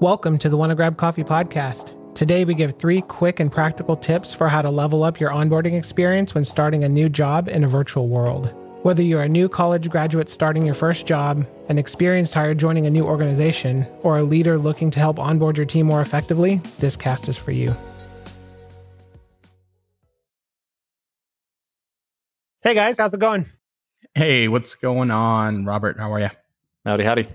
Welcome to the Wanna Grab Coffee podcast. Today, we give three quick and practical tips for how to level up your onboarding experience when starting a new job in a virtual world. Whether you're a new college graduate starting your first job, an experienced hire joining a new organization, or a leader looking to help onboard your team more effectively, this cast is for you. Hey guys, how's it going? Hey, what's going on, Robert? How are you? Howdy, howdy.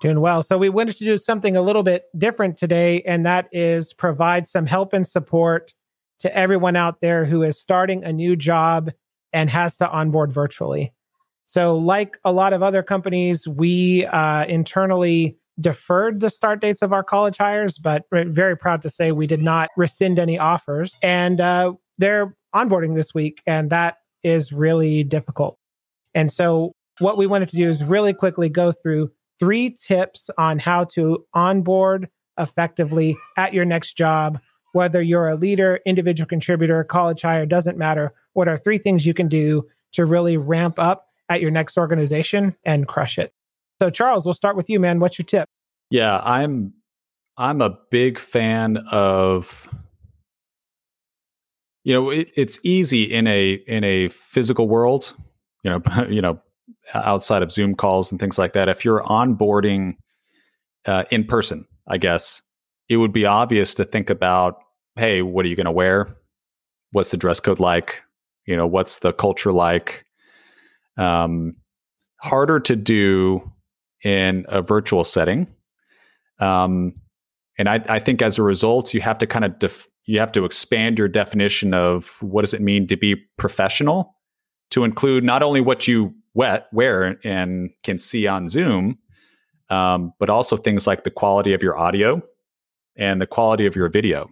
Doing well. So, we wanted to do something a little bit different today, and that is provide some help and support to everyone out there who is starting a new job and has to onboard virtually. So, like a lot of other companies, we uh, internally deferred the start dates of our college hires, but very proud to say we did not rescind any offers. And uh, they're onboarding this week, and that is really difficult. And so, what we wanted to do is really quickly go through three tips on how to onboard effectively at your next job, whether you're a leader, individual contributor, college hire, doesn't matter. What are three things you can do to really ramp up at your next organization and crush it? So, Charles, we'll start with you, man. What's your tip? Yeah, I'm I'm a big fan of you know it, it's easy in a in a physical world you know you know outside of Zoom calls and things like that, if you're onboarding uh, in person, I guess it would be obvious to think about, hey, what are you going to wear? What's the dress code like? You know, what's the culture like? Um, harder to do in a virtual setting. Um, and I, I, think as a result, you have to kind of def- you have to expand your definition of what does it mean to be professional to include not only what you wet wear and can see on Zoom, um, but also things like the quality of your audio and the quality of your video.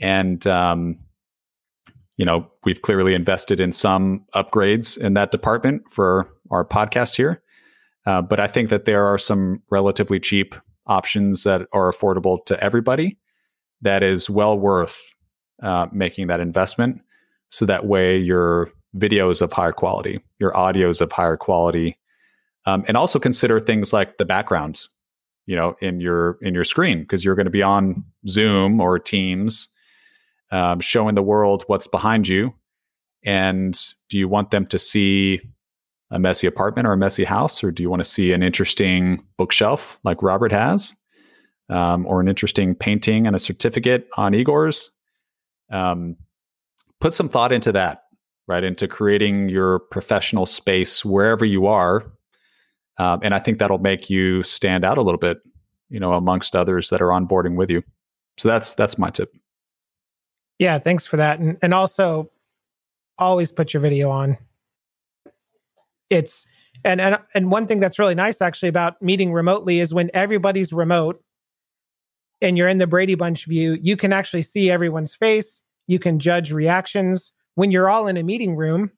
And um, you know, we've clearly invested in some upgrades in that department for our podcast here. Uh, but I think that there are some relatively cheap options that are affordable to everybody that is well worth uh, making that investment. So that way you're videos of higher quality, your audios of higher quality, um, and also consider things like the backgrounds, you know, in your in your screen because you're going to be on Zoom or Teams, um, showing the world what's behind you, and do you want them to see a messy apartment or a messy house, or do you want to see an interesting bookshelf like Robert has, um, or an interesting painting and a certificate on Igor's? Um, put some thought into that right into creating your professional space wherever you are. Um, and i think that'll make you stand out a little bit you know amongst others that are onboarding with you. So that's that's my tip. Yeah thanks for that. And, and also always put your video on. It's and, and and one thing that's really nice actually about meeting remotely is when everybody's remote and you're in the brady bunch view you can actually see everyone's face. You can judge reactions when you're all in a meeting room,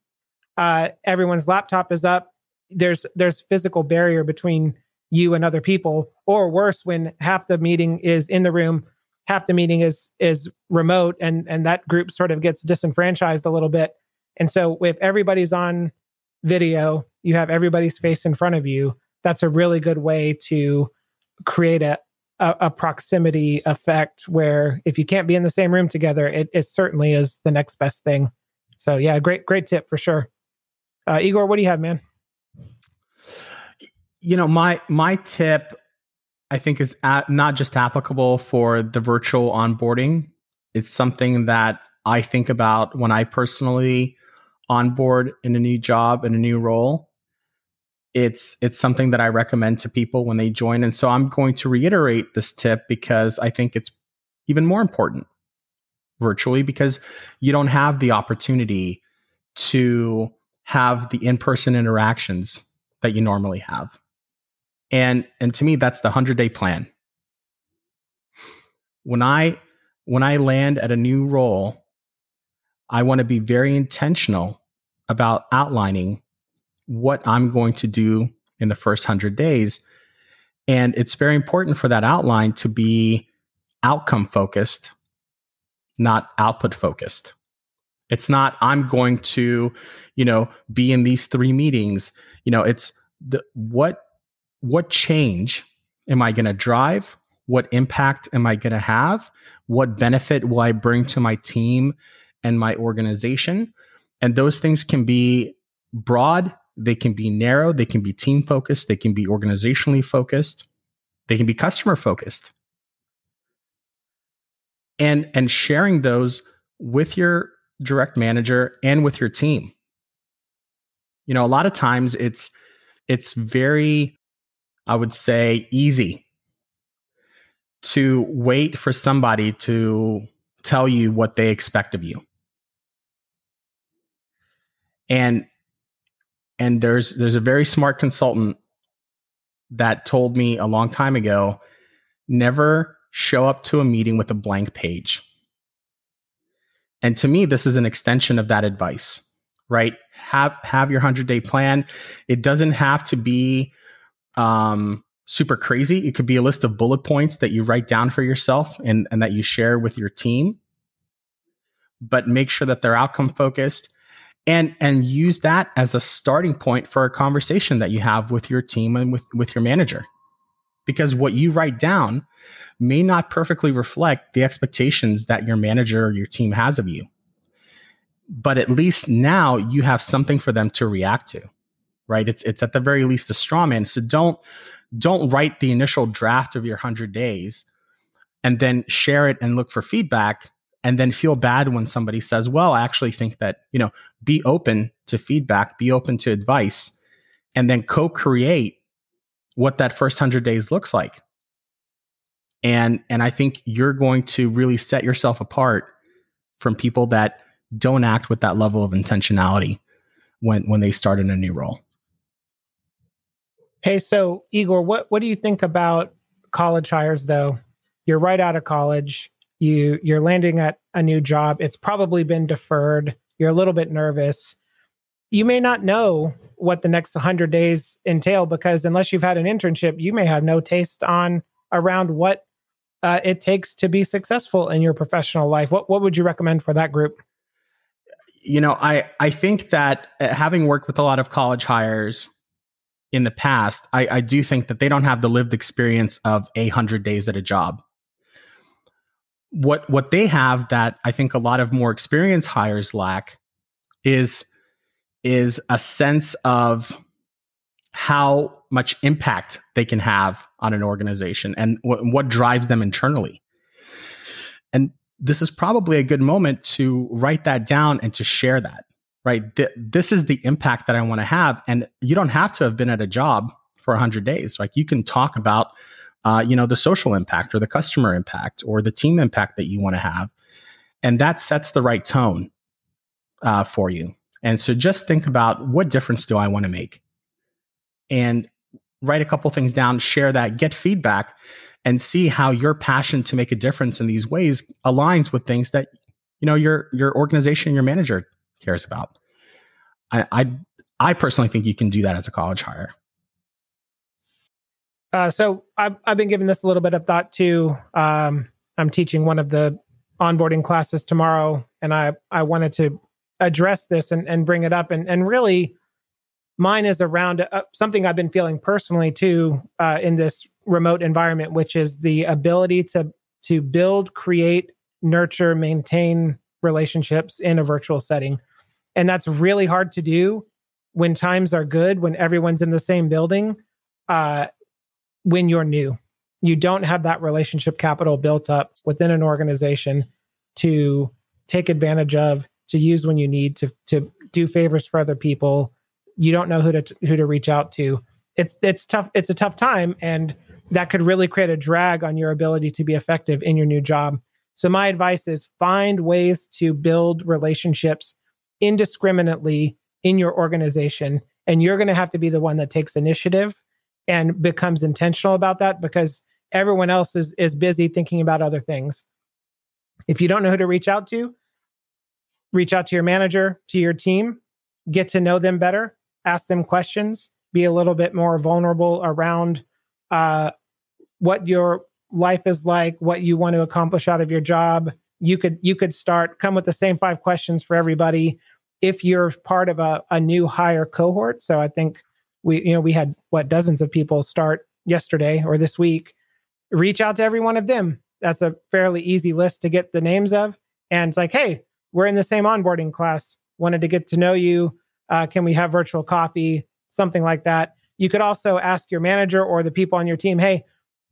uh, everyone's laptop is up. There's there's physical barrier between you and other people, or worse, when half the meeting is in the room, half the meeting is is remote, and and that group sort of gets disenfranchised a little bit. And so, if everybody's on video, you have everybody's face in front of you. That's a really good way to create a, a, a, proximity effect where if you can't be in the same room together, it, it certainly is the next best thing. So yeah, great, great tip for sure. Uh, Igor, what do you have, man? You know, my my tip, I think, is at, not just applicable for the virtual onboarding. It's something that I think about when I personally onboard in a new job in a new role. It's it's something that I recommend to people when they join, and so I'm going to reiterate this tip because I think it's even more important virtually because you don't have the opportunity to have the in-person interactions that you normally have. And and to me that's the 100-day plan. When I when I land at a new role, I want to be very intentional about outlining what I'm going to do in the first 100 days. And it's very important for that outline to be outcome focused not output focused. It's not, I'm going to, you know, be in these three meetings. You know, it's the, what, what change am I going to drive? what impact am I going to have? What benefit will I bring to my team and my organization? And those things can be broad, they can be narrow, they can be team focused, they can be organizationally focused, they can be customer focused. And and sharing those with your direct manager and with your team. You know, a lot of times it's it's very I would say easy to wait for somebody to tell you what they expect of you. And and there's there's a very smart consultant that told me a long time ago never show up to a meeting with a blank page. And to me this is an extension of that advice, right? Have have your 100-day plan. It doesn't have to be um super crazy. It could be a list of bullet points that you write down for yourself and, and that you share with your team. But make sure that they're outcome focused and and use that as a starting point for a conversation that you have with your team and with, with your manager. Because what you write down may not perfectly reflect the expectations that your manager or your team has of you. But at least now you have something for them to react to right? It's it's at the very least a straw man. So don't don't write the initial draft of your 100 days and then share it and look for feedback and then feel bad when somebody says well i actually think that you know be open to feedback be open to advice and then co-create what that first 100 days looks like and and i think you're going to really set yourself apart from people that don't act with that level of intentionality when when they start in a new role Hey, so Igor, what what do you think about college hires though? You're right out of college. You you're landing at a new job. It's probably been deferred. You're a little bit nervous. You may not know what the next 100 days entail because unless you've had an internship, you may have no taste on around what uh, it takes to be successful in your professional life. What what would you recommend for that group? You know, I I think that uh, having worked with a lot of college hires, in the past, I, I do think that they don't have the lived experience of a hundred days at a job. What what they have that I think a lot of more experienced hires lack is is a sense of how much impact they can have on an organization and w- what drives them internally. And this is probably a good moment to write that down and to share that right? Th- this is the impact that I want to have. And you don't have to have been at a job for 100 days. Like you can talk about, uh, you know, the social impact or the customer impact or the team impact that you want to have. And that sets the right tone uh, for you. And so just think about what difference do I want to make? And write a couple things down, share that, get feedback, and see how your passion to make a difference in these ways aligns with things that you know your your organization, your manager cares about. I, I, I personally think you can do that as a college hire. Uh, so I've, I've been giving this a little bit of thought too. Um, I'm teaching one of the onboarding classes tomorrow, and I, I wanted to address this and, and bring it up. And, and really, mine is around uh, something I've been feeling personally too uh, in this remote environment, which is the ability to to build, create, nurture, maintain relationships in a virtual setting. And that's really hard to do when times are good, when everyone's in the same building, uh, when you're new. You don't have that relationship capital built up within an organization to take advantage of, to use when you need to to do favors for other people. You don't know who to who to reach out to. It's it's tough. It's a tough time, and that could really create a drag on your ability to be effective in your new job. So my advice is find ways to build relationships indiscriminately in your organization. And you're going to have to be the one that takes initiative and becomes intentional about that because everyone else is, is busy thinking about other things. If you don't know who to reach out to, reach out to your manager, to your team, get to know them better, ask them questions, be a little bit more vulnerable around uh, what your life is like, what you want to accomplish out of your job, you could you could start come with the same five questions for everybody if you're part of a, a new hire cohort so i think we you know we had what dozens of people start yesterday or this week reach out to every one of them. That's a fairly easy list to get the names of. And it's like, hey, we're in the same onboarding class. Wanted to get to know you. Uh, can we have virtual coffee? Something like that. You could also ask your manager or the people on your team, hey,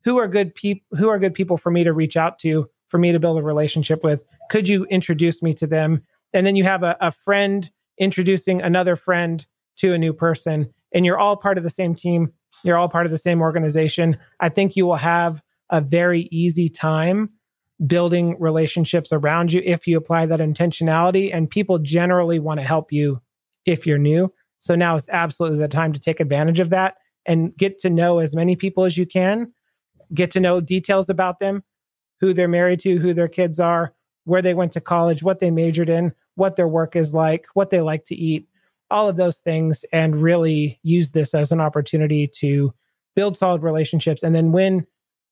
who are good people who are good people for me to reach out to for me to build a relationship with could you introduce me to them and then you have a, a friend introducing another friend to a new person and you're all part of the same team you're all part of the same organization i think you will have a very easy time building relationships around you if you apply that intentionality and people generally want to help you if you're new so now is absolutely the time to take advantage of that and get to know as many people as you can get to know details about them, who they're married to, who their kids are, where they went to college, what they majored in, what their work is like, what they like to eat, all of those things, and really use this as an opportunity to build solid relationships. And then when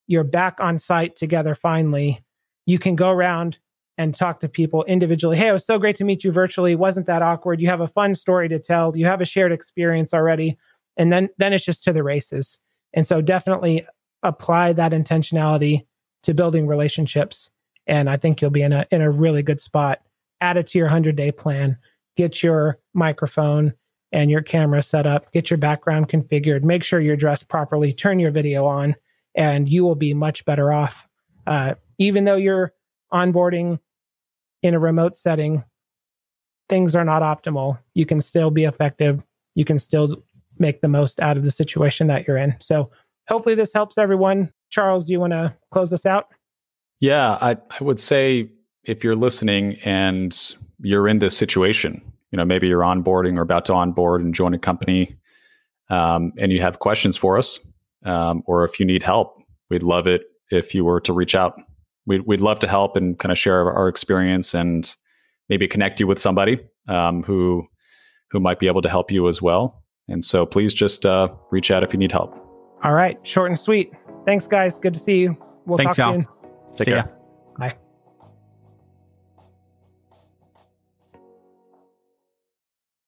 you're back on site together finally, you can go around and talk to people individually. Hey, it was so great to meet you virtually. Wasn't that awkward? You have a fun story to tell. You have a shared experience already. And then then it's just to the races. And so definitely apply that intentionality to building relationships and i think you'll be in a in a really good spot add it to your 100 day plan get your microphone and your camera set up get your background configured make sure you're dressed properly turn your video on and you will be much better off uh, even though you're onboarding in a remote setting things are not optimal you can still be effective you can still make the most out of the situation that you're in so hopefully this helps everyone. Charles, do you want to close this out? Yeah, I, I would say if you're listening and you're in this situation, you know, maybe you're onboarding or about to onboard and join a company, um, and you have questions for us, um, or if you need help, we'd love it if you were to reach out. We'd, we'd love to help and kind of share our experience and maybe connect you with somebody um, who who might be able to help you as well. And so please just uh, reach out if you need help. All right, short and sweet. Thanks, guys. Good to see you. We'll Thanks, talk Al. soon. Take See care. ya.